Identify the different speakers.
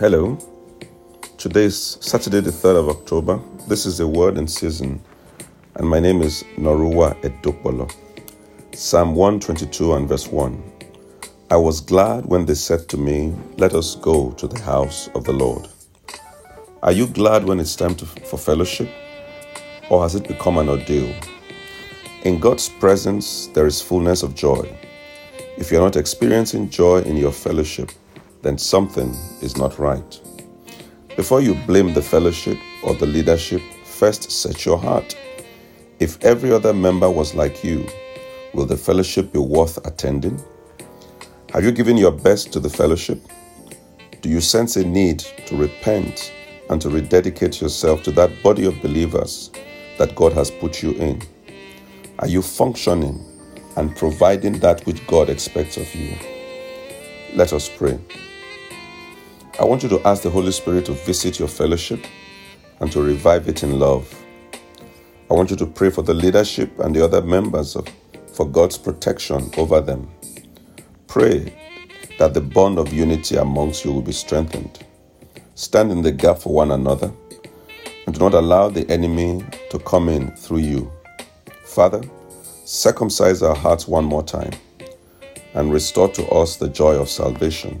Speaker 1: Hello. Today is Saturday, the 3rd of October. This is the word in season, and my name is Norua Edokbolo. Psalm 122 and verse 1. I was glad when they said to me, Let us go to the house of the Lord. Are you glad when it's time to, for fellowship? Or has it become an ordeal? In God's presence, there is fullness of joy. If you're not experiencing joy in your fellowship, then something is not right. Before you blame the fellowship or the leadership, first set your heart. If every other member was like you, will the fellowship be worth attending? Have you given your best to the fellowship? Do you sense a need to repent and to rededicate yourself to that body of believers that God has put you in? Are you functioning and providing that which God expects of you? Let us pray. I want you to ask the Holy Spirit to visit your fellowship and to revive it in love. I want you to pray for the leadership and the other members of, for God's protection over them. Pray that the bond of unity amongst you will be strengthened. Stand in the gap for one another and do not allow the enemy to come in through you. Father, circumcise our hearts one more time and restore to us the joy of salvation.